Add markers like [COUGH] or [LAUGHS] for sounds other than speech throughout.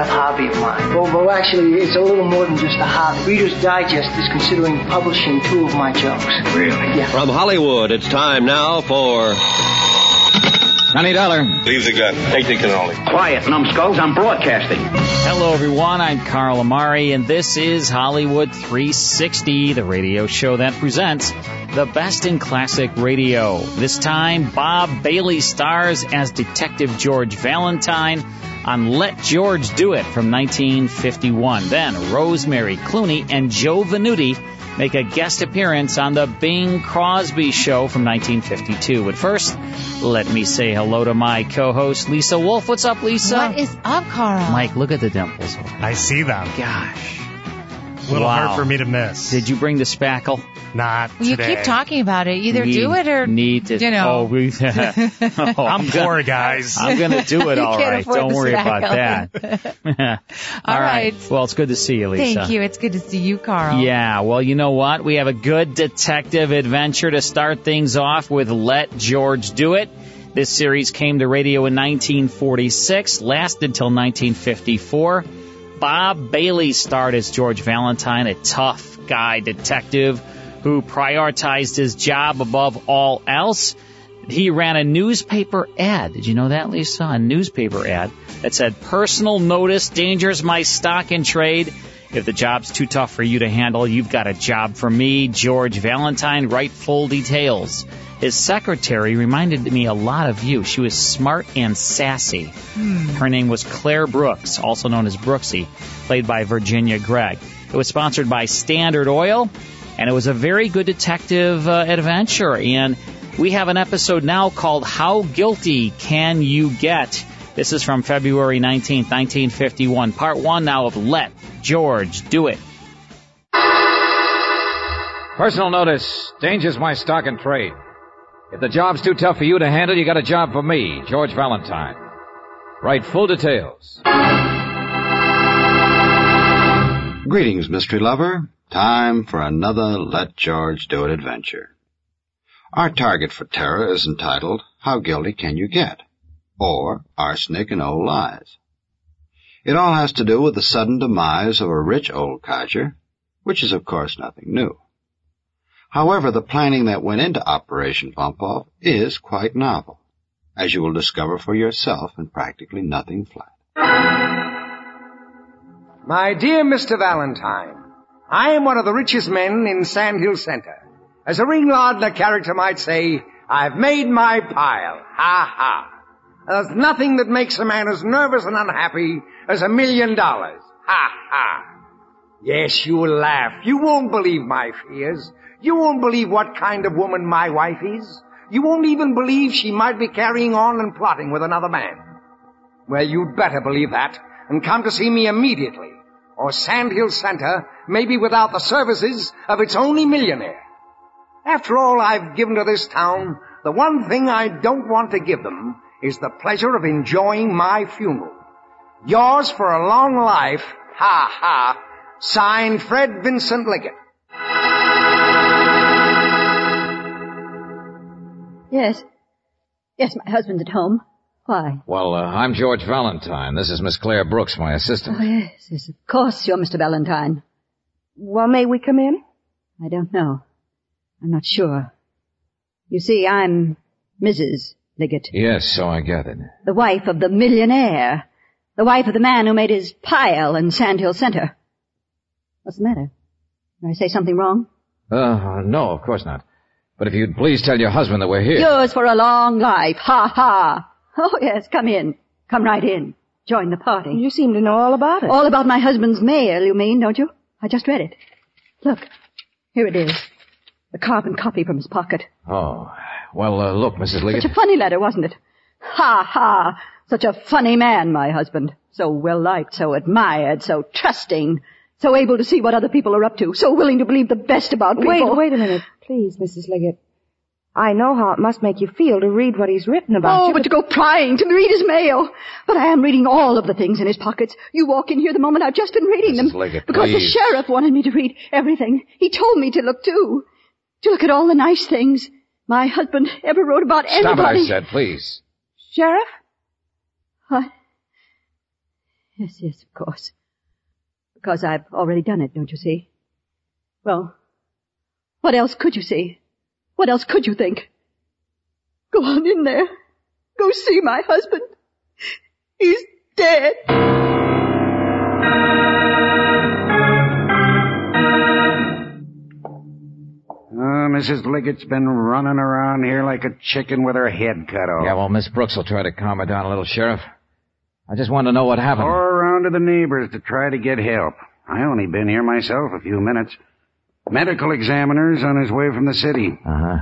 of hobby of mine. Well, well, actually, it's a little more than just a hobby. Reader's Digest is considering publishing two of my jokes. Really? Yeah. From Hollywood, it's time now for. Johnny Dollar. Leave the gun. Take the cannoli. Quiet, numbskulls. I'm broadcasting. Hello, everyone. I'm Carl Amari, and this is Hollywood 360, the radio show that presents the best in classic radio. This time, Bob Bailey stars as Detective George Valentine on Let George Do It from 1951. Then, Rosemary Clooney and Joe Venuti make a guest appearance on the Bing Crosby Show from 1952. But first, let me say hello to my co-host, Lisa Wolf. What's up, Lisa? What is up, Carl? Mike, look at the dimples. I see them. Gosh. A little Wow. hard for me to miss. Did you bring the spackle? Not Well, you today. keep talking about it. Either Need- do it or need to. you know. Oh, we, oh, [LAUGHS] [LAUGHS] I'm poor, guys. I'm going to do it [LAUGHS] You all can't right. afford Don't the worry about that. All all right. right. Well, it's good to see you, Lisa. Thank you. It's good to see you, Carl. Yeah, well, you know what? We have a good detective adventure to start things off with Let George Do It. This series came to radio in 1946, lasted till 1954. Bob Bailey starred as George Valentine, a tough guy detective who prioritized his job above all else. He ran a newspaper ad. Did you know that, Lisa? A newspaper ad that said, personal notice, dangers my stock in trade. If the job's too tough for you to handle, you've got a job for me, George Valentine. Write full details. His secretary reminded me a lot of you. She was smart and sassy. Her name was Claire Brooks, also known as Brooksy, played by Virginia Gregg. It was sponsored by Standard Oil, and it was a very good detective uh, adventure. And we have an episode now called How Guilty Can You Get? This is from February 19th, 1951. Part one now of Let George Do It. Personal notice. Dangers my stock and trade. If the job's too tough for you to handle, you got a job for me, George Valentine. Write full details. Greetings, mystery lover. Time for another Let George Do It adventure. Our target for terror is entitled How Guilty Can You Get? Or Arsenic and Old Lies. It all has to do with the sudden demise of a rich old codger, which is of course nothing new. However, the planning that went into Operation Bump Off is quite novel, as you will discover for yourself in practically nothing flat. My dear Mr. Valentine, I am one of the richest men in Sand Hill Center. As a Ring Lardner character might say, I've made my pile. Ha ha. There's nothing that makes a man as nervous and unhappy as a million dollars. Ha ha. Yes, you will laugh. You won't believe my fears. You won't believe what kind of woman my wife is. You won't even believe she might be carrying on and plotting with another man. Well, you'd better believe that and come to see me immediately, or Sand Hill Center may be without the services of its only millionaire. After all I've given to this town, the one thing I don't want to give them is the pleasure of enjoying my funeral. Yours for a long life, ha ha, signed Fred Vincent Liggett. Yes. Yes, my husband's at home. Why? Well, uh, I'm George Valentine. This is Miss Claire Brooks, my assistant. Oh, yes, yes, of course you're Mr. Valentine. Well, may we come in? I don't know. I'm not sure. You see, I'm Mrs. Liggett, Yes, so I gathered. the wife of the millionaire, the wife of the man who made his pile in Sandhill Center. What's the matter? Did I say something wrong? Uh, no, of course not. But if you'd please tell your husband that we're here. Yours for a long life. Ha ha. Oh yes, come in. Come right in. Join the party. You seem to know all about it. All about my husband's mail, you mean, don't you? I just read it. Look, here it is. The carbon copy from his pocket. Oh. Well, uh, look, Mrs. Liggett. Such a funny letter, wasn't it? Ha ha! Such a funny man, my husband. So well liked, so admired, so trusting, so able to see what other people are up to, so willing to believe the best about people. Wait, wait a minute, please, Mrs. Liggett. I know how it must make you feel to read what he's written about Oh, you. but to go prying, to read his mail. But I am reading all of the things in his pockets. You walk in here the moment I've just been reading them. Liggett, because the sheriff wanted me to read everything. He told me to look too. To look at all the nice things my husband ever wrote about anybody. Stop it. I said, please. Sheriff? What? Yes, yes, of course. Because I've already done it, don't you see? Well, what else could you see? What else could you think? Go on in there. Go see my husband. He's dead. Mrs. Liggett's been running around here like a chicken with her head cut off. Yeah, well, Miss Brooks will try to calm her down a little, Sheriff. I just wanted to know what happened. Or around to the neighbors to try to get help. I only been here myself a few minutes. Medical examiner's on his way from the city. Uh-huh.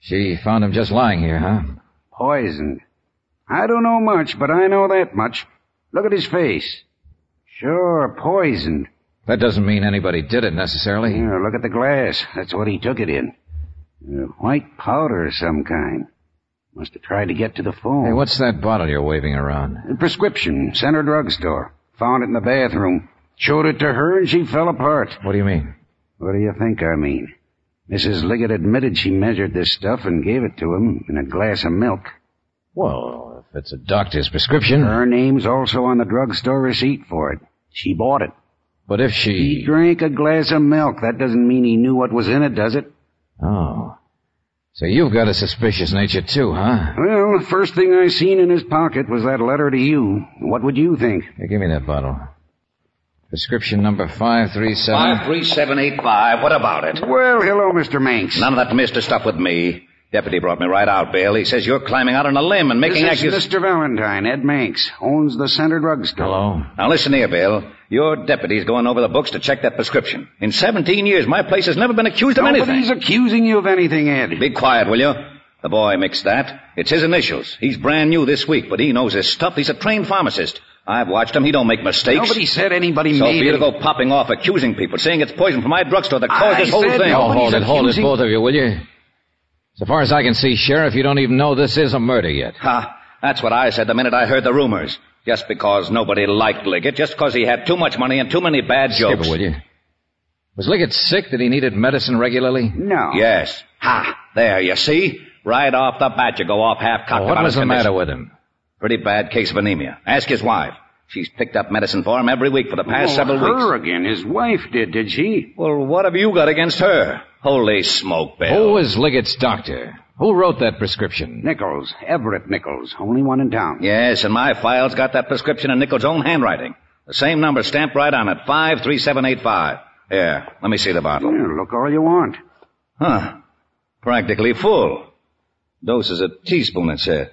She found him just lying here, huh? Poisoned. I don't know much, but I know that much. Look at his face. Sure, poisoned. That doesn't mean anybody did it necessarily. Yeah, look at the glass. That's what he took it in. Uh, white powder of some kind. Must have tried to get to the phone. Hey, what's that bottle you're waving around? A prescription, center drugstore. Found it in the bathroom. Showed it to her and she fell apart. What do you mean? What do you think I mean? Mrs. Liggett admitted she measured this stuff and gave it to him in a glass of milk. Well, if it's a doctor's prescription. Her name's also on the drugstore receipt for it. She bought it. But if He drank a glass of milk. That doesn't mean he knew what was in it, does it? Oh. So you've got a suspicious nature too, huh? Well, the first thing I seen in his pocket was that letter to you. What would you think? Here, give me that bottle. Prescription number 537. 53785. What about it? Well, hello, Mr. Manx. None of that mister stuff with me. Deputy brought me right out, Bill. He says you're climbing out on a limb and making this is accusations. Mr. Valentine, Ed Manx, owns the Center Drugstore. Hello. Now listen here, Bill. Your deputy's going over the books to check that prescription. In 17 years, my place has never been accused of anything. Nobody's accusing you of anything, Ed. Be quiet, will you? The boy mixed that. It's his initials. He's brand new this week, but he knows his stuff. He's a trained pharmacist. I've watched him. He don't make mistakes. Nobody said anybody so made for you to it. go popping off accusing people, saying it's poison from my drugstore that caused I this whole said thing. Oh, nobody's hold it, hold it, both of you, will you? So far as I can see, Sheriff, you don't even know this is a murder yet. Ha! That's what I said the minute I heard the rumors. Just because nobody liked Liggett, just because he had too much money and too many bad jokes. it, will you? Was Liggett sick that he needed medicine regularly? No. Yes. Ha! There, you see? Right off the bat, you go off half-cocked Oh, what about was his the matter with him? Pretty bad case of anemia. Ask his wife. She's picked up medicine for him every week for the past oh, several her weeks. again. His wife did, did she? Well, what have you got against her? Holy smoke, Bill. Who was Liggett's doctor? Who wrote that prescription? Nichols. Everett Nichols. Only one in town. Yes, and my file's got that prescription in Nichols' own handwriting. The same number stamped right on it, 53785. Here, let me see the bottle. Yeah, look all you want. Huh. Practically full. Dose is a teaspoon, it said.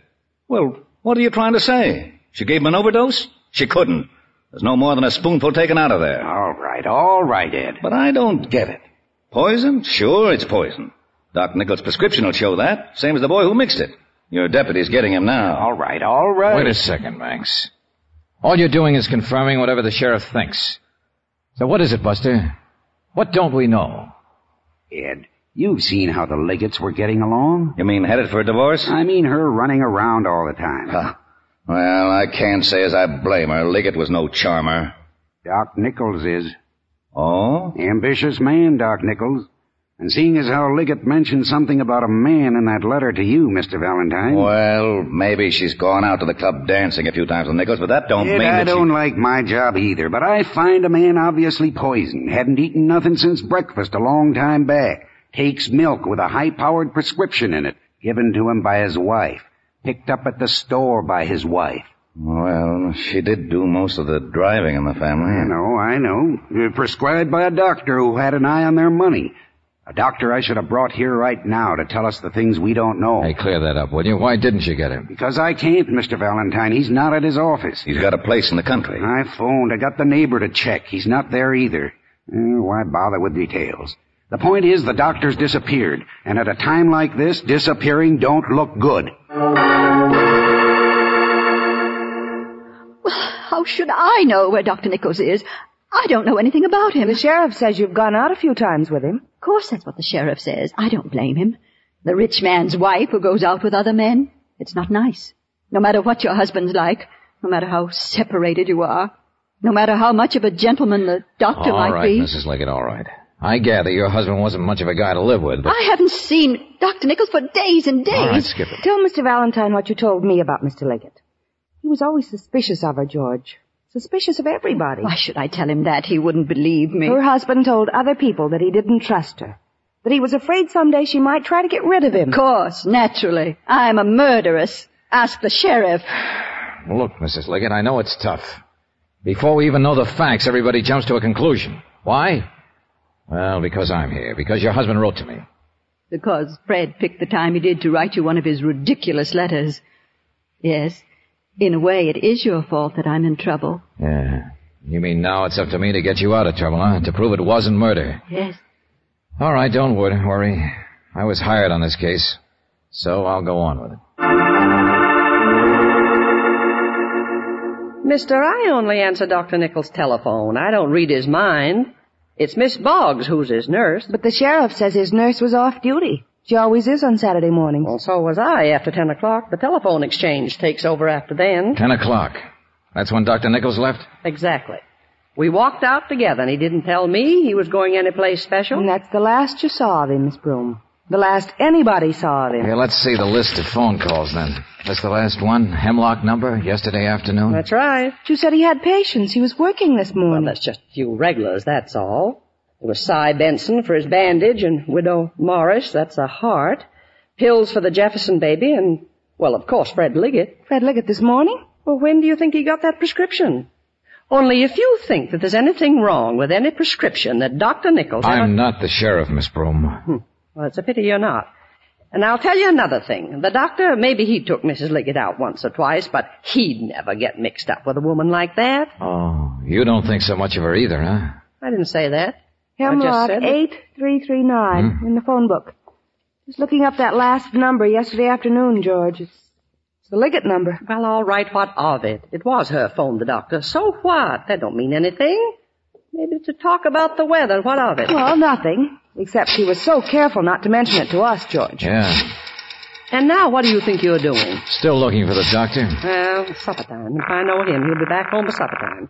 Well, what are you trying to say? She gave him an overdose? She couldn't. There's no more than a spoonful taken out of there. All right, all right, Ed. But I don't get it. Poison? Sure, it's poison. Doc Nichols' prescription will show that. Same as the boy who mixed it. Your deputy's getting him now. All right, all right. Wait a second, Max. All you're doing is confirming whatever the sheriff thinks. So what is it, Buster? What don't we know? Ed, you've seen how the Liggetts were getting along. You mean headed for a divorce? I mean her running around all the time. Huh. Well, I can't say as I blame her. Liggett was no charmer. Doc Nichols is. Oh? Ambitious man, Doc Nichols. And seeing as how Liggett mentioned something about a man in that letter to you, Mr. Valentine. Well, maybe she's gone out to the club dancing a few times with Nichols, but that don't Ed, mean I that don't she... like my job either, but I find a man obviously poisoned, hadn't eaten nothing since breakfast a long time back, takes milk with a high-powered prescription in it, given to him by his wife, picked up at the store by his wife. Well, she did do most of the driving in the family. I know, I know. Prescribed by a doctor who had an eye on their money. A doctor I should have brought here right now to tell us the things we don't know. Hey, clear that up, will you? Why didn't you get him? Because I can't, Mr. Valentine. He's not at his office. He's got a place in the country. I phoned. I got the neighbor to check. He's not there either. Eh, why bother with details? The point is the doctor's disappeared, and at a time like this, disappearing don't look good. Well, How should I know where Dr. Nichols is? I don't know anything about him. The sheriff says you've gone out a few times with him. Of course that's what the sheriff says. I don't blame him. The rich man's wife who goes out with other men. It's not nice. No matter what your husband's like, no matter how separated you are, no matter how much of a gentleman the doctor All might right, be. Mrs. Liggett, all right. I gather your husband wasn't much of a guy to live with, but... I haven't seen Dr. Nichols for days and days. All right, skip it. Tell Mr. Valentine what you told me about Mr. Liggett. He was always suspicious of her, George. Suspicious of everybody. Why should I tell him that? He wouldn't believe me. Her husband told other people that he didn't trust her. That he was afraid someday she might try to get rid of him. Of course, naturally. I'm a murderess. Ask the sheriff. Look, Mrs. Liggett, I know it's tough. Before we even know the facts, everybody jumps to a conclusion. Why? Well, because I'm here. Because your husband wrote to me. Because Fred picked the time he did to write you one of his ridiculous letters. Yes, in a way it is your fault that I'm in trouble. Yeah. You mean now it's up to me to get you out of trouble, huh? To prove it wasn't murder. Yes. All right, don't worry. I was hired on this case. So I'll go on with it. Mister, I only answer Dr. Nichols' telephone. I don't read his mind. It's Miss Boggs who's his nurse. But the sheriff says his nurse was off duty. She always is on Saturday mornings. Well, so was I after ten o'clock. The telephone exchange takes over after then. Ten o'clock. That's when Dr. Nichols left? Exactly. We walked out together and he didn't tell me he was going anyplace special. And that's the last you saw of him, Miss Broom. The last anybody saw of him. Yeah, let's see the list of phone calls then. That's the last one. Hemlock number, yesterday afternoon. That's right. You said he had patients. He was working this morning. Well, that's just a few regulars, that's all. There was Cy Benson for his bandage and Widow Morris, that's a heart. Pills for the Jefferson baby and, well, of course, Fred Liggett. Fred Liggett this morning? Well, when do you think he got that prescription? Only if you think that there's anything wrong with any prescription that Dr. Nichols ever... I'm not the sheriff, Miss Broom. Hmm. Well, it's a pity you're not. And I'll tell you another thing. The doctor, maybe he took Mrs. Liggett out once or twice, but he'd never get mixed up with a woman like that. Oh, you don't think so much of her either, huh? I didn't say that. I Hemlock 8339 Hmm? in the phone book. Just looking up that last number yesterday afternoon, George. It's, it's the Liggett number. Well, all right, what of it? It was her phone, the doctor. So what? That don't mean anything. Maybe to talk about the weather. What of it? Well, nothing. Except she was so careful not to mention it to us, George. Yeah. And now what do you think you're doing? Still looking for the doctor? Well, supper time. If I know him, he'll be back home by supper time.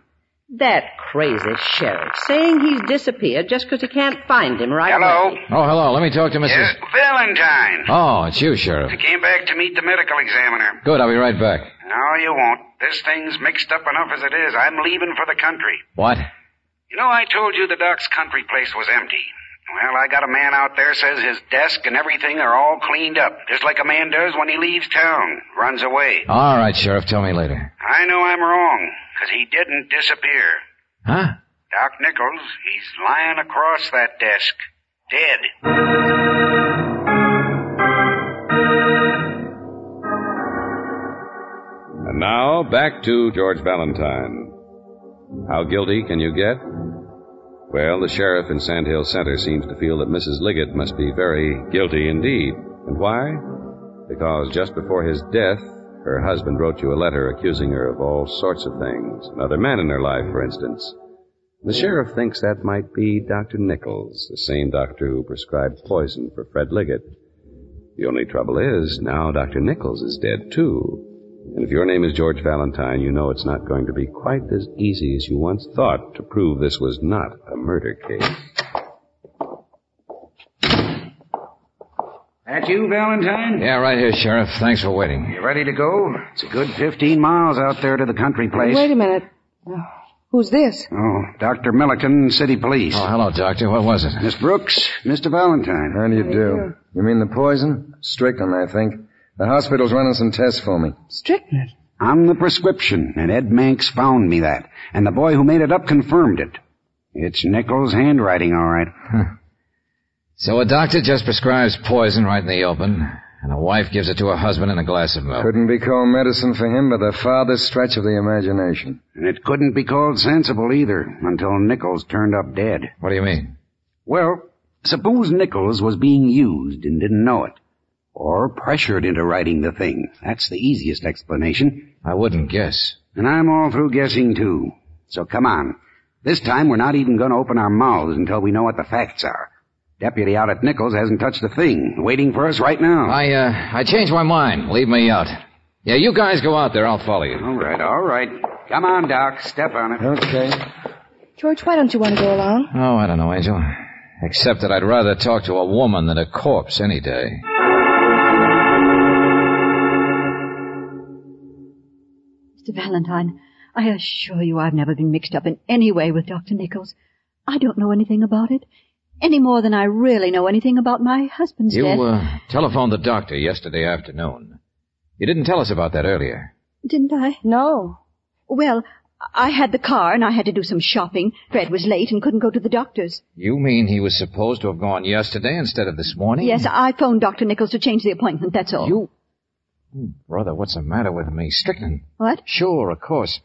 That crazy sheriff saying he's disappeared just 'cause he can't find him right Hello? away. Oh, hello. Let me talk to Mrs. Yeah, Valentine. Oh, it's you, Sheriff. I came back to meet the medical examiner. Good, I'll be right back. No, you won't. This thing's mixed up enough as it is. I'm leaving for the country. What? You know, I told you the doc's country place was empty. Well, I got a man out there says his desk and everything are all cleaned up, just like a man does when he leaves town, runs away. All right, Sheriff. Tell me later. I know I'm wrong, 'cause he didn't disappear. Huh? Doc Nichols, he's lying across that desk, dead. And now, back to George Valentine. How guilty can you get? Well, the sheriff in Sandhill Center seems to feel that Mrs. Liggett must be very guilty indeed. And why? Because just before his death, her husband wrote you a letter accusing her of all sorts of things. Another man in her life, for instance. The sheriff thinks that might be Dr. Nichols, the same doctor who prescribed poison for Fred Liggett. The only trouble is, now Dr. Nichols is dead too. And if your name is George Valentine, you know it's not going to be quite as easy as you once thought to prove this was not a murder case. That you, Valentine? Yeah, right here, Sheriff. Thanks for waiting. You ready to go? It's a good 15 miles out there to the country place. Wait a minute. Who's this? Oh, Dr. Milliken, City Police. Oh, hello, Doctor. What was it? Miss Brooks, Mr. Valentine. How do you do? You mean the poison? Strychnine, I think. The hospital's running some tests for me. Strychnine? I'm the prescription, and Ed Manx found me that. And the boy who made it up confirmed it. It's Nichols' handwriting, all right. [LAUGHS] So a doctor just prescribes poison right in the open, and a wife gives it to her husband in a glass of milk. Couldn't be called medicine for him by the farthest stretch of the imagination. And it couldn't be called sensible either, until Nichols turned up dead. What do you mean? Well, Suppose Nichols was being used and didn't know it. Or pressured into writing the thing. That's the easiest explanation. I wouldn't guess. And I'm all through guessing too. So come on. This time we're not even going to open our mouths until we know what the facts are. Deputy out at Nichols hasn't touched a thing. Waiting for us right now. I, uh, I changed my mind. Leave me out. Yeah, you guys go out there. I'll follow you. All right, all right. Come on, Doc. Step on it. Okay. George, why don't you want to go along? Oh, I don't know, Angel. Except that I'd rather talk to a woman than a corpse any day. Mr. Valentine, I assure you I've never been mixed up in any way with Dr. Nichols. I don't know anything about it, any more than I really know anything about my husband's You, death. uh, telephoned the doctor yesterday afternoon. You didn't tell us about that earlier. Didn't I? No. Well, I had the car and I had to do some shopping. Fred was late and couldn't go to the doctor's. You mean he was supposed to have gone yesterday instead of this morning? Yes, I phoned Dr. Nichols to change the appointment, that's all. You... Oh, Brother, what's the matter with me? Strychnine. What? Sure, of course.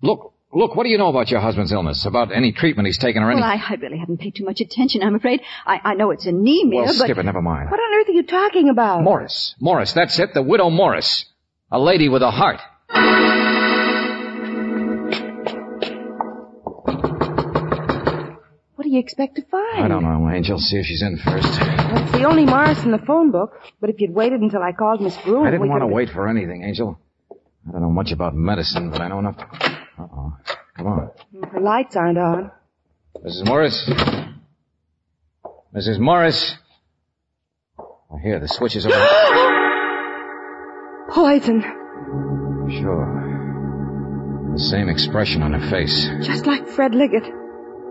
Look, look, what do you know about your husband's illness? About any treatment he's taken or anything? Well, I, I really haven't paid too much attention, I'm afraid. I, I know it's anemia, Well, but... skip it, never mind. What on earth are you talking about? Morris. Morris, that's it, the widow Morris. A lady with a heart. Do you expect to find? I don't know, Angel. See if she's in first. Well, it's the only Morris in the phone book. But if you'd waited until I called Miss Broom, I didn't want to wait for anything, Angel. I don't know much about medicine, but I know enough to... Uh-oh. Come on. The lights aren't on. Mrs. Morris? Mrs. Morris? I hear the switch is over. [GASPS] Poison. Sure. The same expression on her face. Just like Fred Liggett.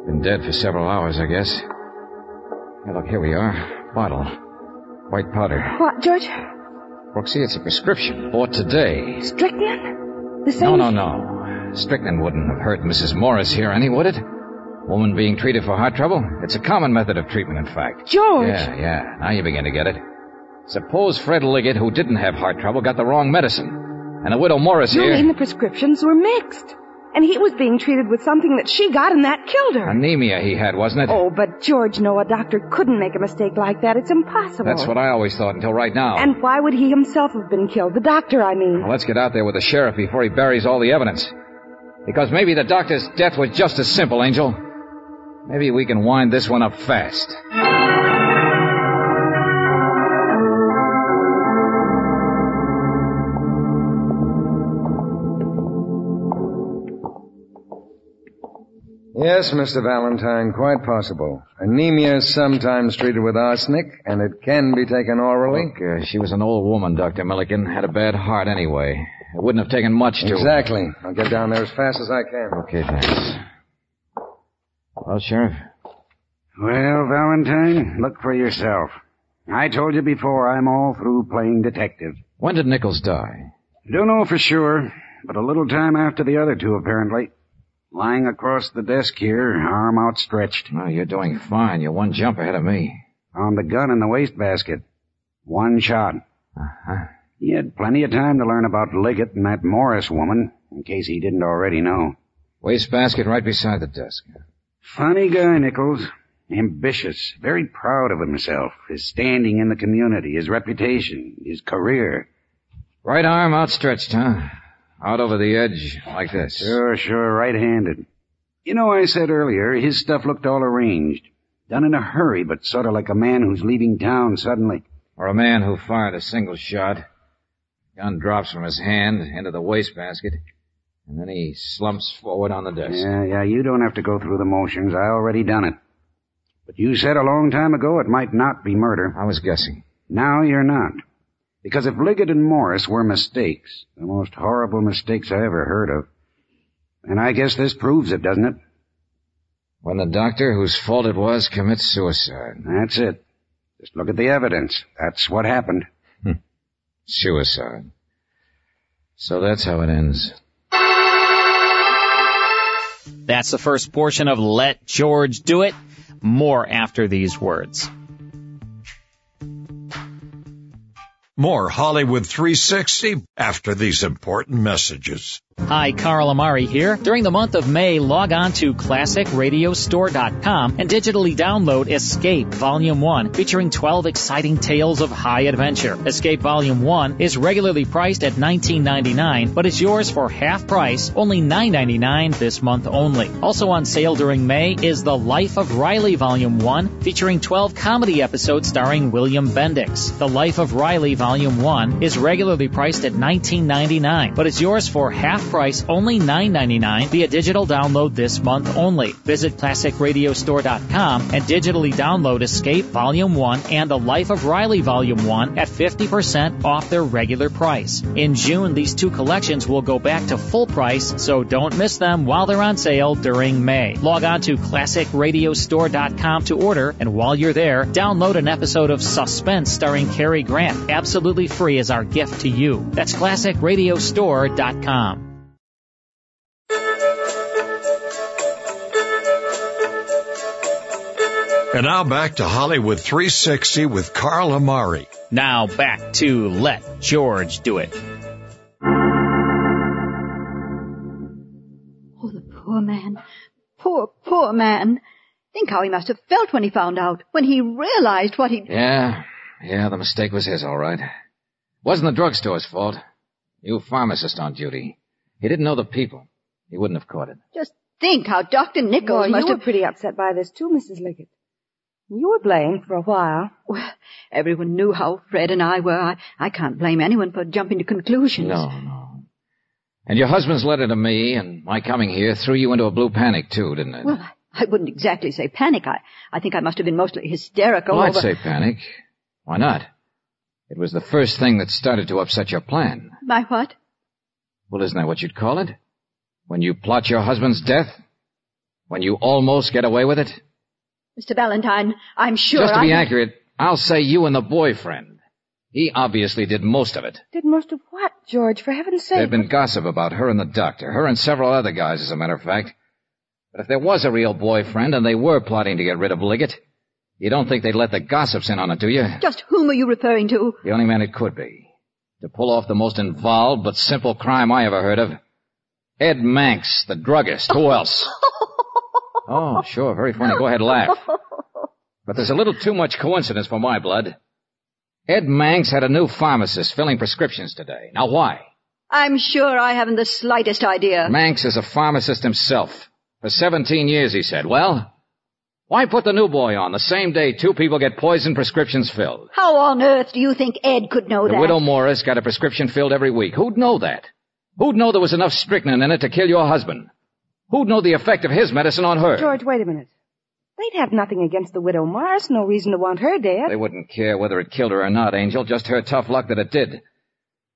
Been dead for several hours, I guess. Hey, look, here we are. Bottle. White powder. What, George? Brooksy, it's a prescription. Bought today. Strychnine? The same... no, no. No. Strychnine wouldn't have hurt Mrs. Morris here any, would it? Woman being treated for heart trouble? It's a common method of treatment, in fact. George! Yeah, yeah. Now you begin to get it. Suppose Fred Liggett, who didn't have heart trouble, got the wrong medicine. And the widow Morris You here... mean the prescriptions were mixed? And he was being treated with something that she got and that killed her. Anemia he had, wasn't it? Oh, but George, no, a doctor couldn't make a mistake like that. It's impossible. That's what I always thought until right now. And why would he himself have been killed? The doctor, I mean. Well, let's get out there with the sheriff before he buries all the evidence. Because maybe the doctor's death was just as simple, Angel. Maybe we can wind this one up fast. Yes, Mr. Valentine, quite possible. Anemia is sometimes treated with arsenic, and it can be taken orally. Look, uh, she was an old woman, Dr. Milliken. Had a bad heart anyway. It wouldn't have taken much to... Exactly. I'll get down there as fast as I can. Okay, thanks. Well, Sheriff? Well, Valentine, look for yourself. I told you before I'm all through playing detective. When did Nichols die? Don't know for sure, but a little time after the other two, apparently. Lying across the desk here, arm outstretched. Oh, you're doing fine. You're one jump ahead of me. Found the gun in the wastebasket. One shot. Uh-huh. He had plenty of time to learn about Liggett and that Morris woman, in case he didn't already know. Wastebasket right beside the desk. Funny guy, Nichols. Ambitious, very proud of himself, his standing in the community, his reputation, his career. Right arm outstretched, huh? Out over the edge, like this. Sure, sure, right-handed. You know, I said earlier, his stuff looked all arranged. Done in a hurry, but sort of like a man who's leaving town suddenly. Or a man who fired a single shot. Gun drops from his hand into the wastebasket, and then he slumps forward on the desk. Yeah, yeah, you don't have to go through the motions. I already done it. But you said a long time ago it might not be murder. I was guessing. Now you're not. Because if Liggett and Morris were mistakes, the most horrible mistakes I ever heard of, and I guess this proves it, doesn't it? When the doctor, whose fault it was, commits suicide. That's it. Just look at the evidence. That's what happened. Hmm. Suicide. So that's how it ends. That's the first portion of Let George Do It. More after these words. More Hollywood 360 after these important messages. Hi, Carl Amari here. During the month of May, log on to classicradiostore.com and digitally download Escape Volume 1, featuring 12 exciting tales of high adventure. Escape Volume 1 is regularly priced at $19.99, but is yours for half price, only $9.99 this month only. Also on sale during May is The Life of Riley Volume 1, featuring 12 comedy episodes starring William Bendix. The Life of Riley Volume 1 is regularly priced at $19.99, but is yours for half price, only $9.99 via digital download this month only. Visit classicradiostore.com and digitally download Escape Volume 1 and The Life of Riley Volume 1 at 50% off their regular price. In June, these two collections will go back to full price, so don't miss them while they're on sale during May. Log on to classicradiostore.com to order, and while you're there, download an episode of Suspense starring Cary Grant, absolutely free as our gift to you. That's classicradiostore.com. And now back to Hollywood 360 with Carl Amari. Now back to Let George Do It. Oh, the poor man. Poor, poor man. Think how he must have felt when he found out, when he realized what he... Yeah, yeah, the mistake was his, all right. Wasn't the drugstore's fault. You pharmacist on duty. He didn't know the people. He wouldn't have caught it. Just think how Dr. Nichols Well, must you have... were pretty upset by this too, Mrs. Liggett. You were blamed for a while. Well, everyone knew how Fred and I were. I, I can't blame anyone for jumping to conclusions. No, no. And your husband's letter to me and my coming here threw you into a blue panic too, didn't it? Well, I, wouldn't exactly say panic. I, I think I must have been mostly hysterical well, I'd say panic. Why not? It was the first thing that started to upset your plan. My what? Well, isn't that what you'd call it? When you plot your husband's death? When you almost get away with it? Mr. Valentine, I'm sure Just to be I... accurate, I'll say you and the boyfriend. He obviously did most of it. Did most of what, George, for heaven's sake? There'd been gossip about her and the doctor, her and several other guys, as a matter of fact. But if there was a real boyfriend and they were plotting to get rid of Liggett, you don't think they'd let the gossips in on it, do you? Just whom are you referring to? The only man it could be. To pull off the most involved but simple crime I ever heard of. Ed Manx, the druggist. Who else? [LAUGHS] oh, sure, very funny. Go ahead, laugh. But there's a little too much coincidence for my blood. Ed Manx had a new pharmacist filling prescriptions today. Now why? I'm sure I haven't the slightest idea. Manx is a pharmacist himself. For 17 years, he said. Well, why put the new boy on the same day two people get poison prescriptions filled? How on earth do you think Ed could know The that? widow Morris got a prescription filled every week. Who'd know that? Who'd know there was enough strychnine in it to kill your husband? Who'd know the effect of his medicine on her? George, wait a minute. They'd have nothing against the widow Morris, no reason to want her dead. They wouldn't care whether it killed her or not, Angel, just her tough luck that it did.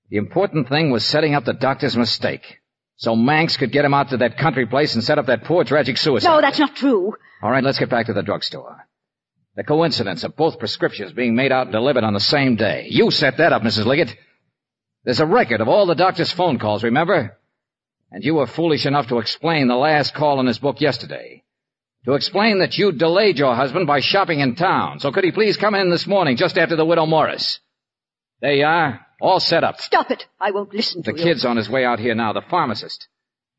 The important thing was setting up the doctor's mistake. So Manx could get him out to that country place and set up that poor tragic suicide. No, that's not true. All right, let's get back to the drugstore. The coincidence of both prescriptions being made out and delivered on the same day. You set that up, Mrs. Liggett. There's a record of all the doctor's phone calls, remember? And you were foolish enough to explain the last call in his book yesterday. To explain that you delayed your husband by shopping in town. So could he please come in this morning just after the widow Morris? There you are. All set up. Stop it. I won't listen to you. The kid's on his way out here now, the pharmacist.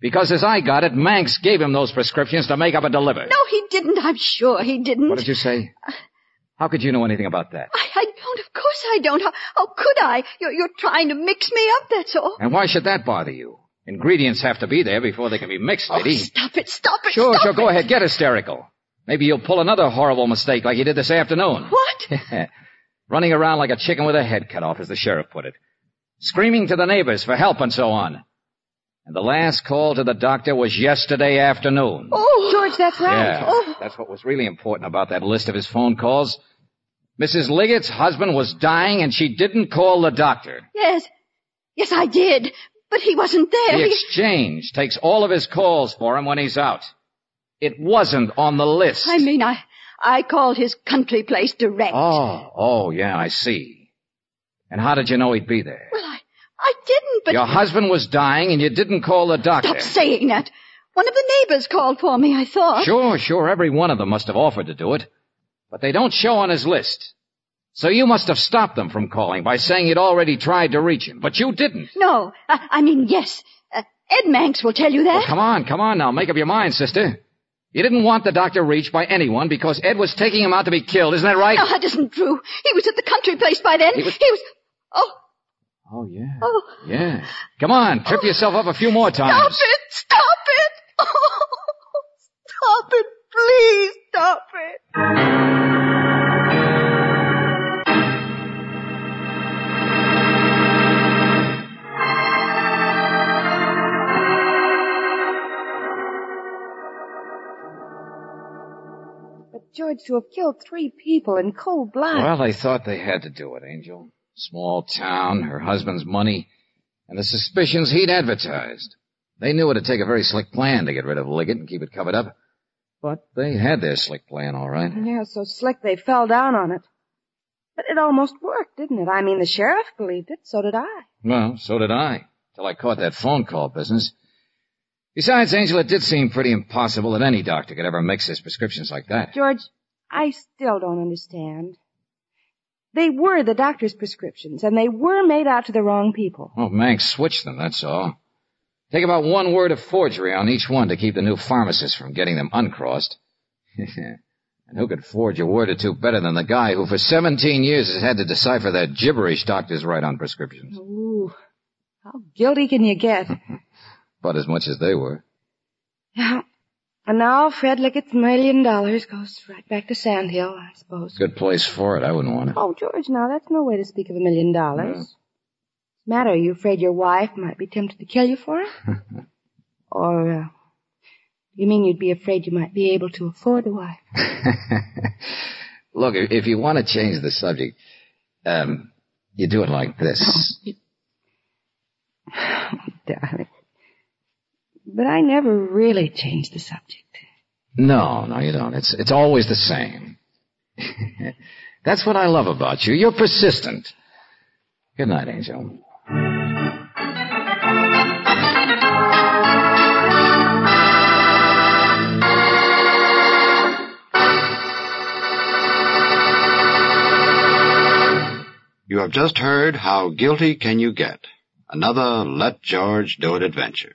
Because as I got it, Manx gave him those prescriptions to make up and deliver. No, he didn't. I'm sure he didn't. What did you say? How could you know anything about that? I, I don't. Of course I don't. How, how could I? You're, you're trying to mix me up, that's all. And why should that bother you? Ingredients have to be there before they can be mixed, oh, lady. Oh, stop it. Stop it. Sure, stop sure, it. go ahead, get hysterical. Maybe you'll pull another horrible mistake like you did this afternoon. What? [LAUGHS] Running around like a chicken with a head cut off, as the sheriff put it. Screaming to the neighbors for help and so on. And the last call to the doctor was yesterday afternoon. Oh, George, that's right. Yeah, Oh. that's what was really important about that list of his phone calls. Mrs. Liggett's husband was dying and she didn't call the doctor. Yes. Yes, I did. But he wasn't there. The exchange takes all of his calls for him when he's out. It wasn't on the list. I mean, I, I called his country place direct. Oh, oh, yeah, I see. And how did you know he'd be there? Well, I, I didn't, but... Your husband was dying and you didn't call the doctor. Stop saying that. One of the neighbors called for me, I thought. Sure, sure, every one of them must have offered to do it. But they don't show on his list. So you must have stopped them from calling by saying you'd already tried to reach him. But you didn't. No, I, I mean, yes. Uh, Ed Manx will tell you that. Well, come on, come on now. Make up your mind, sister. You didn't want the doctor reached by anyone because Ed was taking him out to be killed. Isn't that right? No, that isn't true. He was at the country place by then. He was- Oh, Oh, yeah. oh. Yeah. Come on, trip yourself up a few more times. Stop it! Stop it! [LAUGHS] Oh, stop it! Please stop it! George, to have killed three people in cold blood. Well, they thought they had to do it, Angel. Small town, her husband's money, and the suspicions he'd advertised. They knew it'd take a very slick plan to get rid of Liggett and keep it covered up. But they had their slick plan, all right. Yeah, so slick they fell down on it. But it almost worked, didn't it? I mean, the sheriff believed it, so did I. Well, so did I, till I caught that phone call business. Besides, Angel, it did seem pretty impossible that any doctor could ever mix his prescriptions like that. George, I still don't understand. They were the doctor's prescriptions, and they were made out to the wrong people. Well, Manx switched them, that's all. Take about one word of forgery on each one to keep the new pharmacist from getting them uncrossed. [LAUGHS] and who could forge a word or two better than the guy who for 17 years has had to decipher that gibberish doctors write on prescriptions? Ooh, how guilty can you get? [LAUGHS] About as much as they were. Yeah. And now Fred Liggett's million dollars goes right back to Sand Hill, I suppose. Good place for it. I wouldn't want it. Oh, George, now that's no way to speak of a million dollars. What's matter? Are you afraid your wife might be tempted to kill you for it? [LAUGHS] or, uh, you mean you'd be afraid you might be able to afford a wife? [LAUGHS] Look, if you want to change the subject, um, you do it like this. [LAUGHS] Darling. But I never really change the subject. No, no, you don't. It's it's always the same. [LAUGHS] That's what I love about you. You're persistent. Good night, Angel. You have just heard How Guilty Can You Get? Another Let George Do It adventure.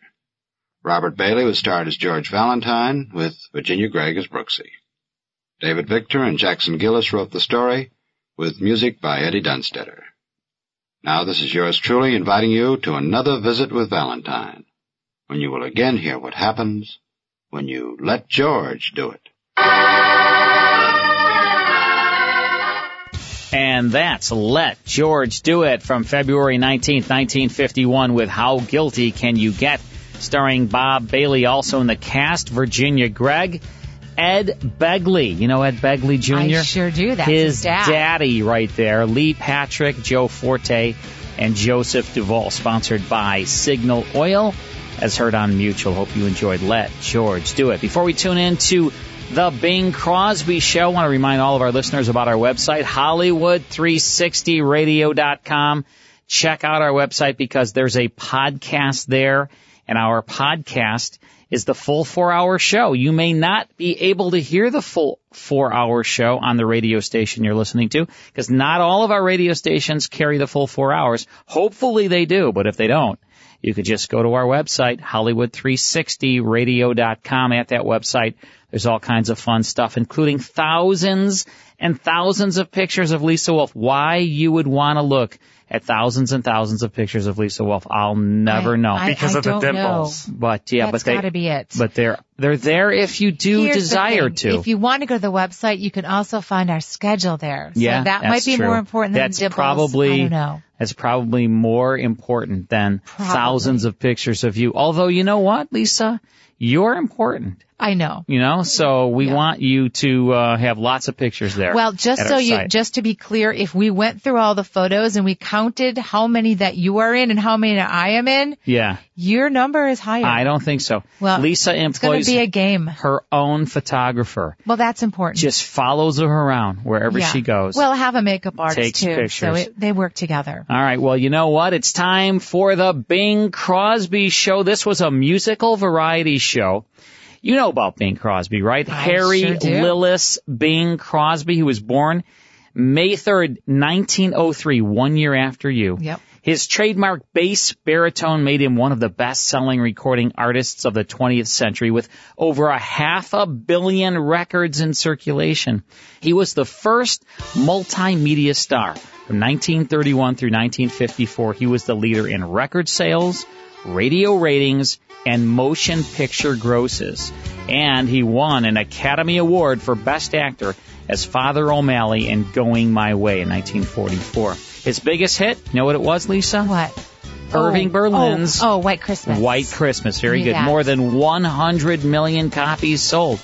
Robert Bailey was starred as George Valentine with Virginia Gregg as Brooksy. David Victor and Jackson Gillis wrote the story with music by Eddie Dunstedter. Now this is yours truly inviting you to another visit with Valentine, when you will again hear what happens when you let George do it. And that's Let George Do It from February 19th, 1951 with How Guilty Can You Get? Starring Bob Bailey, also in the cast, Virginia Gregg, Ed Begley. You know Ed Begley Jr.? I sure do. That's his his dad. daddy right there. Lee Patrick, Joe Forte, and Joseph Du Val. Sponsored by Signal Oil, as heard on Mutual. Hope you enjoyed Let George Do It. Before we tune in to the Bing Crosby Show. I want to remind all of our listeners about our website, Hollywood360radio.com. Check out our website because there's a podcast there, and our podcast is the full four hour show. You may not be able to hear the full four hour show on the radio station you're listening to because not all of our radio stations carry the full four hours. Hopefully they do, but if they don't, you could just go to our website, Hollywood360radio.com. At that website, there's all kinds of fun stuff, including thousands and thousands of pictures of Lisa Wolf. Why you would want to look at thousands and thousands of pictures of Lisa Wolf, I'll never I- know. I- Because I of the don't dimples. But yeah, That's but they gotta be it. But they're they're there if you do Here's desire to. If you want to go to the website, you can also find our schedule there. So yeah, that might be true. more important than that's dimples. Probably, I don't know. That's probably more important than thousands of pictures of you. Although you know what, Lisa, you're important. I know. You know, so we want you to uh, have lots of pictures there. Well, just so you, site. just to be clear, if we went through all the photos and we counted how many that you are in and how many that I am in, yeah, your number is higher. I don't think so. Well, Lisa it's employs to be a game. her own photographer. Well, that's important. Just follows her around wherever Yeah. she goes. Well, have a makeup artist Takes too, so pictures. it, they work together. All right. Well, you know what? It's time for the Bing Crosby show. This was a musical variety show. You know about Bing Crosby, right? I Harry sure do. Lillis Bing Crosby, who was born May 3rd, 1903, one year after you. Yep. His trademark bass baritone made him one of the best-selling recording artists of the 20th century with over a half a billion records in circulation. He was the first multimedia star. From 1931 through 1954, he was the leader in record sales, radio ratings, and motion picture grosses. And he won an Academy Award for Best Actor as Father O'Malley in Going My Way in 1944. His biggest hit, you know what it was, Lisa? What? Irving Oh, Berlin's Oh, oh, White Christmas. White Christmas. Very good. that. More than 100 million copies sold.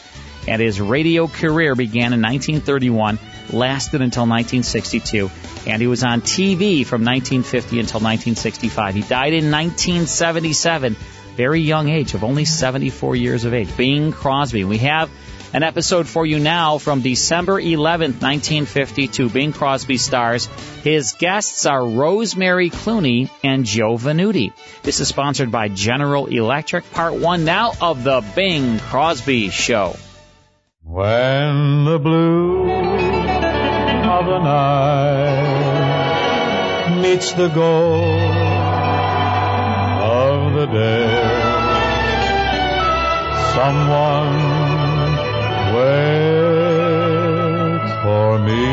And his radio career began in 1931, lasted until 1962, and he was on TV from 1950 until 1965. He died in 1977, very young age of only 74 years of age. Bing Crosby. We have an episode for you now from December 11th, 1952. Bing Crosby stars. His guests are Rosemary Clooney and Joe Venuti. This is sponsored by General Electric. Part one now of the Bing Crosby Show. When the blue of the night meets the gold of the day, someone waits for me.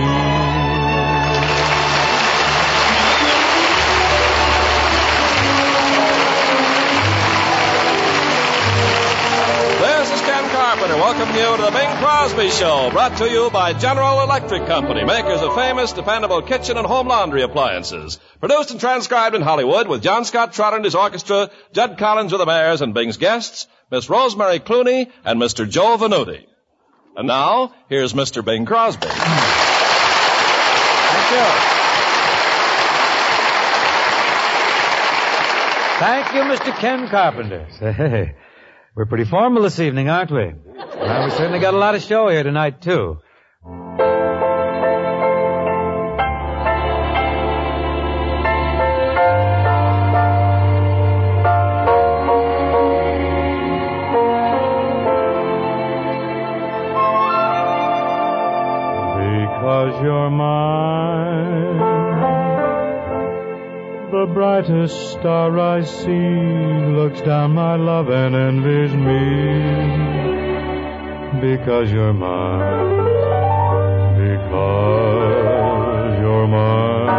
This is Ken Carpenter welcoming you to the Bing Crosby Show, brought to you by General Electric Company, makers of famous, dependable kitchen and home laundry appliances. Produced and transcribed in Hollywood with John Scott Trotter and his orchestra, Jud Conlon's Rhythmaires, and Bing's guests, Miss Rosemary Clooney and Mr. Joe Venuti. And now, here's Mr. Bing Crosby. Thank you. Thank you, Mr. Ken Carpenter. Say, we're pretty formal this evening, aren't we? Well, we certainly got a lot of show here tonight, too. Because you're mine, the brightest star I see looks down my love and envies me. Because you're mine, because you're mine,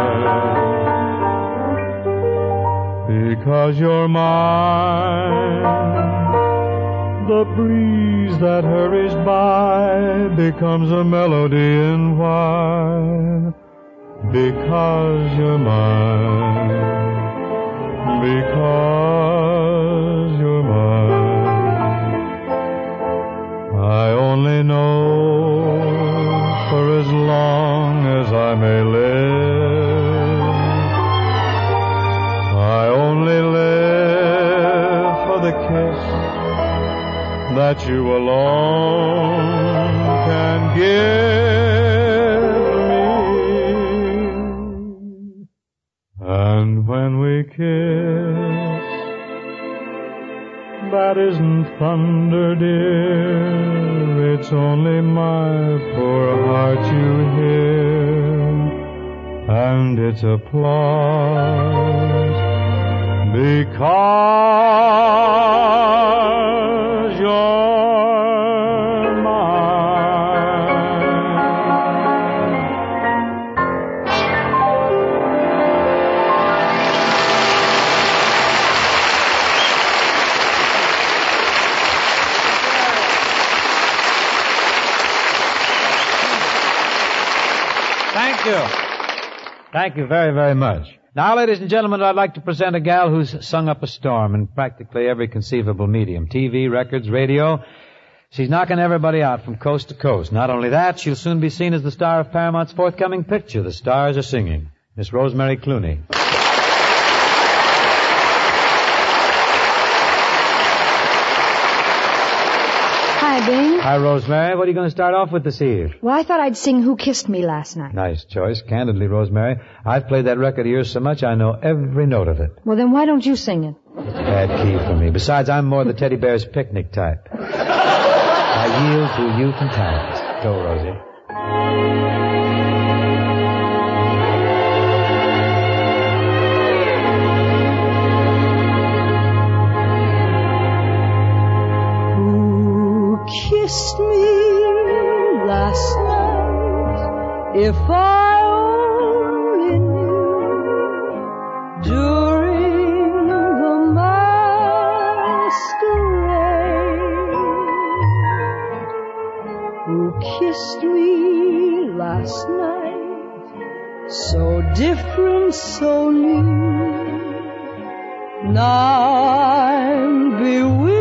because you're mine. The breeze that hurries by becomes a melody in why. Because you're mine. Because that you alone can give me. And when we kiss, that isn't thunder, dear. It's only my poor heart you hear. And it's applause because you're Thank you. Thank you very, very much. Now, ladies and gentlemen, I'd like to present a gal who's sung up a storm in practically every conceivable medium. TV, records, radio. She's knocking everybody out from coast to coast. Not only that, she'll soon be seen as the star of Paramount's forthcoming picture, The Stars Are Singing. Miss Rosemary Clooney. Hi, Bing. Hi, Rosemary. What are you going to start off with this eve? Well, I thought I'd sing Who Kissed Me last night. Nice choice. Candidly, Rosemary, I've played that record of yours so much I know every note of it. Well, then why don't you sing it? Bad key for me. Besides, I'm more the teddy bear's picnic type. [LAUGHS] I yield to youth and talent. Go, Rosie. Last night, if I only knew during the masquerade who kissed me last night, so different, so new. Now I'm bewitched,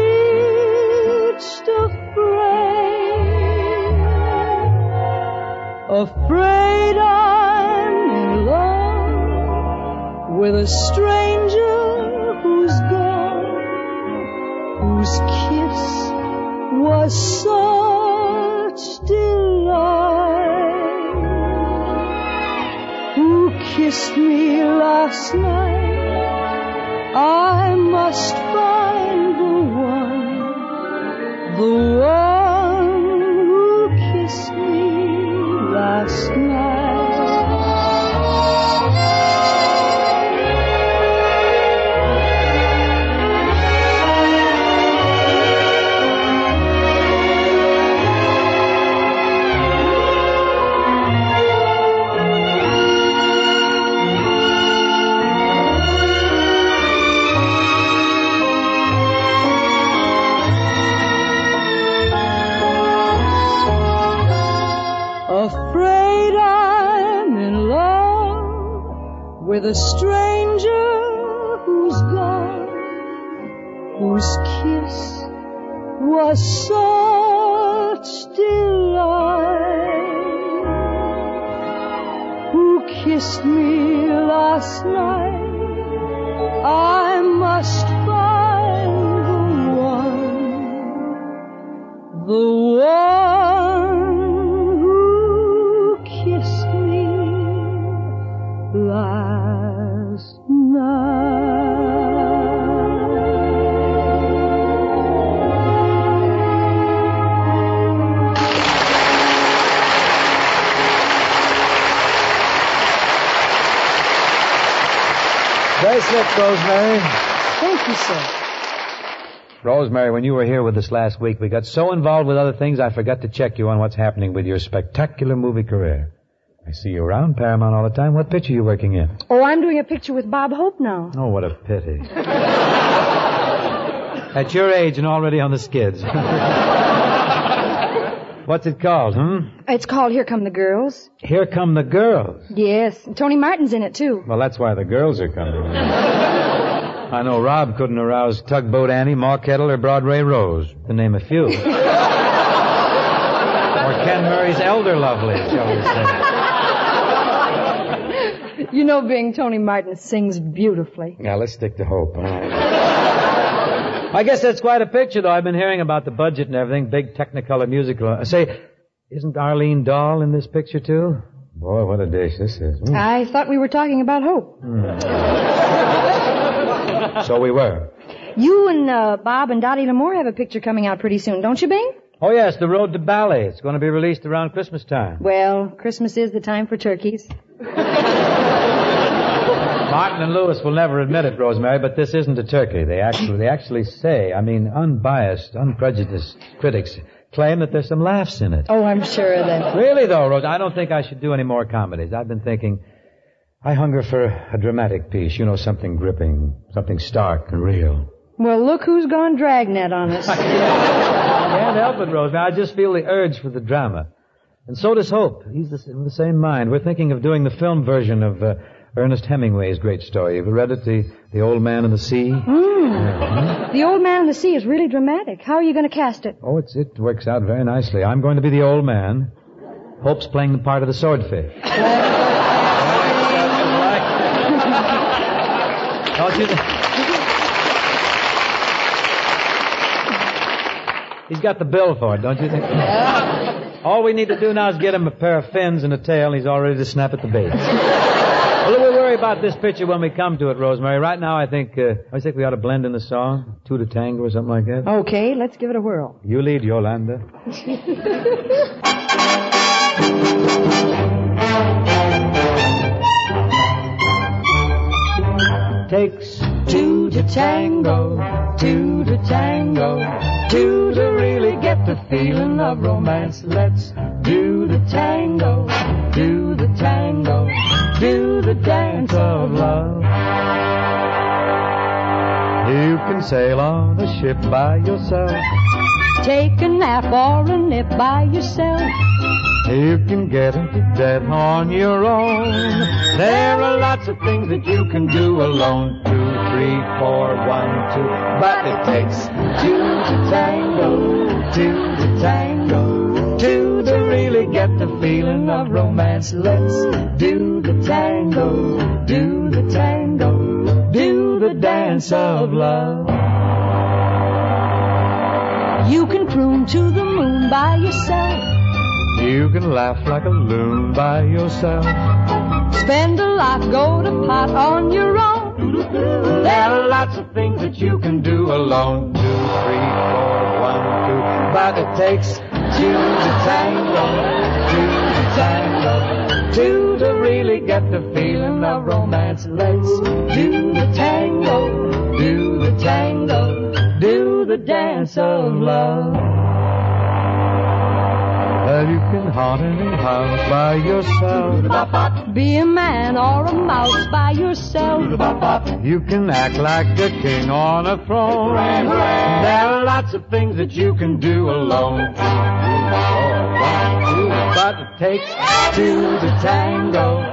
afraid I'm in love with a stranger who's gone, whose kiss was such delight, who kissed me last night. I must find the one, the Afraid I'm in love with a stranger who's gone, whose kiss was such delight, who kissed me last night. I must find the one, the Very sick, Rosemary. Thank you, sir. Rosemary, when you were here with us last week, we got so involved with other things, I forgot to check you on what's happening with your spectacular movie career. I see you around Paramount all the time. What picture are you working in? Oh, I'm doing a picture with Bob Hope now. Oh, what a pity. [LAUGHS] At your age and already on the skids. [LAUGHS] What's it called, hmm? It's called Here Come the Girls. Here come the girls. Yes. and Tony Martin's in it, too. Well, that's why the girls are coming. [LAUGHS] I know Bob couldn't arouse Tugboat Annie, Ma Kettle, or Broadway Rose, to name a few. [LAUGHS] or Ken Murray's Elder Lovely, shall we say. You know, being Tony Martin sings beautifully. Now, let's stick to Hope. I guess that's quite a picture, though. I've been hearing about the budget and everything. Big Technicolor musical. I say, isn't Arlene Dahl in this picture, too? Boy, what a dish this is. Hmm. I thought we were talking about Hope. So we were. You and uh, Bob and Dottie Lamour have a picture coming out pretty soon, don't you, Bing? Oh, yes, The Road to Bali. It's going to be released around Christmas time. Well, Christmas is the time for turkeys. [LAUGHS] Martin and Lewis will never admit it, Rosemary, but this isn't a turkey. They actually, they actually say, I mean, unbiased, unprejudiced critics claim that there's some laughs in it. Oh, I'm sure of that. Really, though, Rose, I don't think I should do any more comedies. I've been thinking, I hunger for a dramatic piece. You know, something gripping, something stark and real. Well, look who's gone dragnet on us. [LAUGHS] I Can't help it, Rosemary. I just feel the urge for the drama. And so does Hope. He's the, in the same mind. We're thinking of doing the film version of uh, Ernest Hemingway's great story. You've read it, The, the Old Man and the Sea? Mm. The Old Man and the Sea is really dramatic. How are you going to cast it? Oh, it's, it works out very nicely. I'm going to be the old man. Hope's playing the part of the swordfish. [LAUGHS] Don't you? He's got the bill for it, don't you think? All we need to do now is get him a pair of fins and a tail, and he's all ready to snap at the bait. Well, we'll about this picture when we come to it, Rosemary. Right now, I think uh, I think we ought to blend in the song, two to tango or something like that. Okay, let's give it a whirl. You lead, Yolanda. Takes Two to tango, two to tango, two to really get get the feeling of romance. Let's do the tango, do the tango, do the dance of love. You can sail on a ship by yourself. Take a nap or a nip by yourself. You can get into debt on your own. There are lots of things that you can do alone. Two, three, four, one, two. But it takes two to tango, two to tango, two to really get the feeling of romance. Let's do the tango, do the tango, do the dance of love. You can croon to the moon by yourself. You can laugh like a loon by yourself. Spend a lot, go to pot on your own. There are lots of things that you can do alone. Two, three, four, one, two. But it takes two to tango, two to tango, two to really get the feeling of romance. Let's do the tango, do the tango, do the dance of love. Well, you can haunt any house by yourself. Be a man or a mouse by yourself. You can act like a king on a throne. There are lots of things that you can do alone. But it takes two to tango.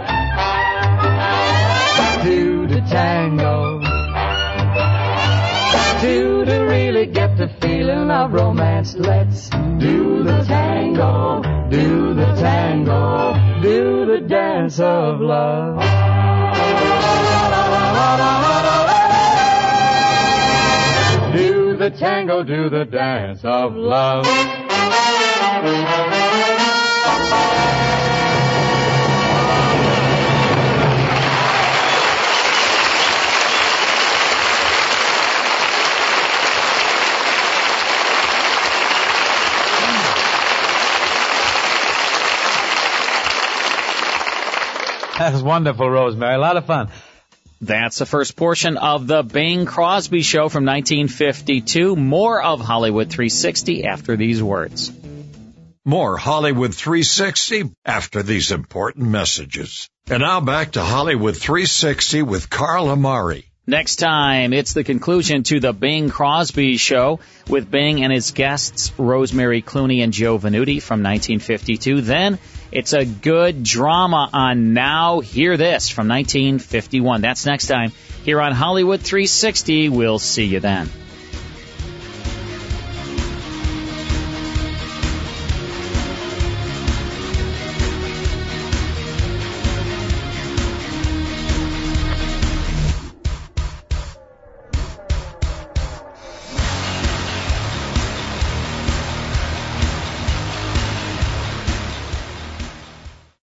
Two to tango. Two to really get the feeling of romance. Let's do the tango, do the tango, do the dance of love. Do the tango, do the dance of love. That was wonderful, Rosemary. A lot of fun. That's the first portion of the Bing Crosby Show from 1952. More of Hollywood 360 after these words. More Hollywood 360 after these important messages. And now back to Hollywood 360 with Carl Amari. Next time, it's the conclusion to the Bing Crosby Show with Bing and his guests Rosemary Clooney and Joe Venuti from 1952. Then it's a good drama on Now Hear This from 1951. That's next time here on Hollywood 360. We'll see you then.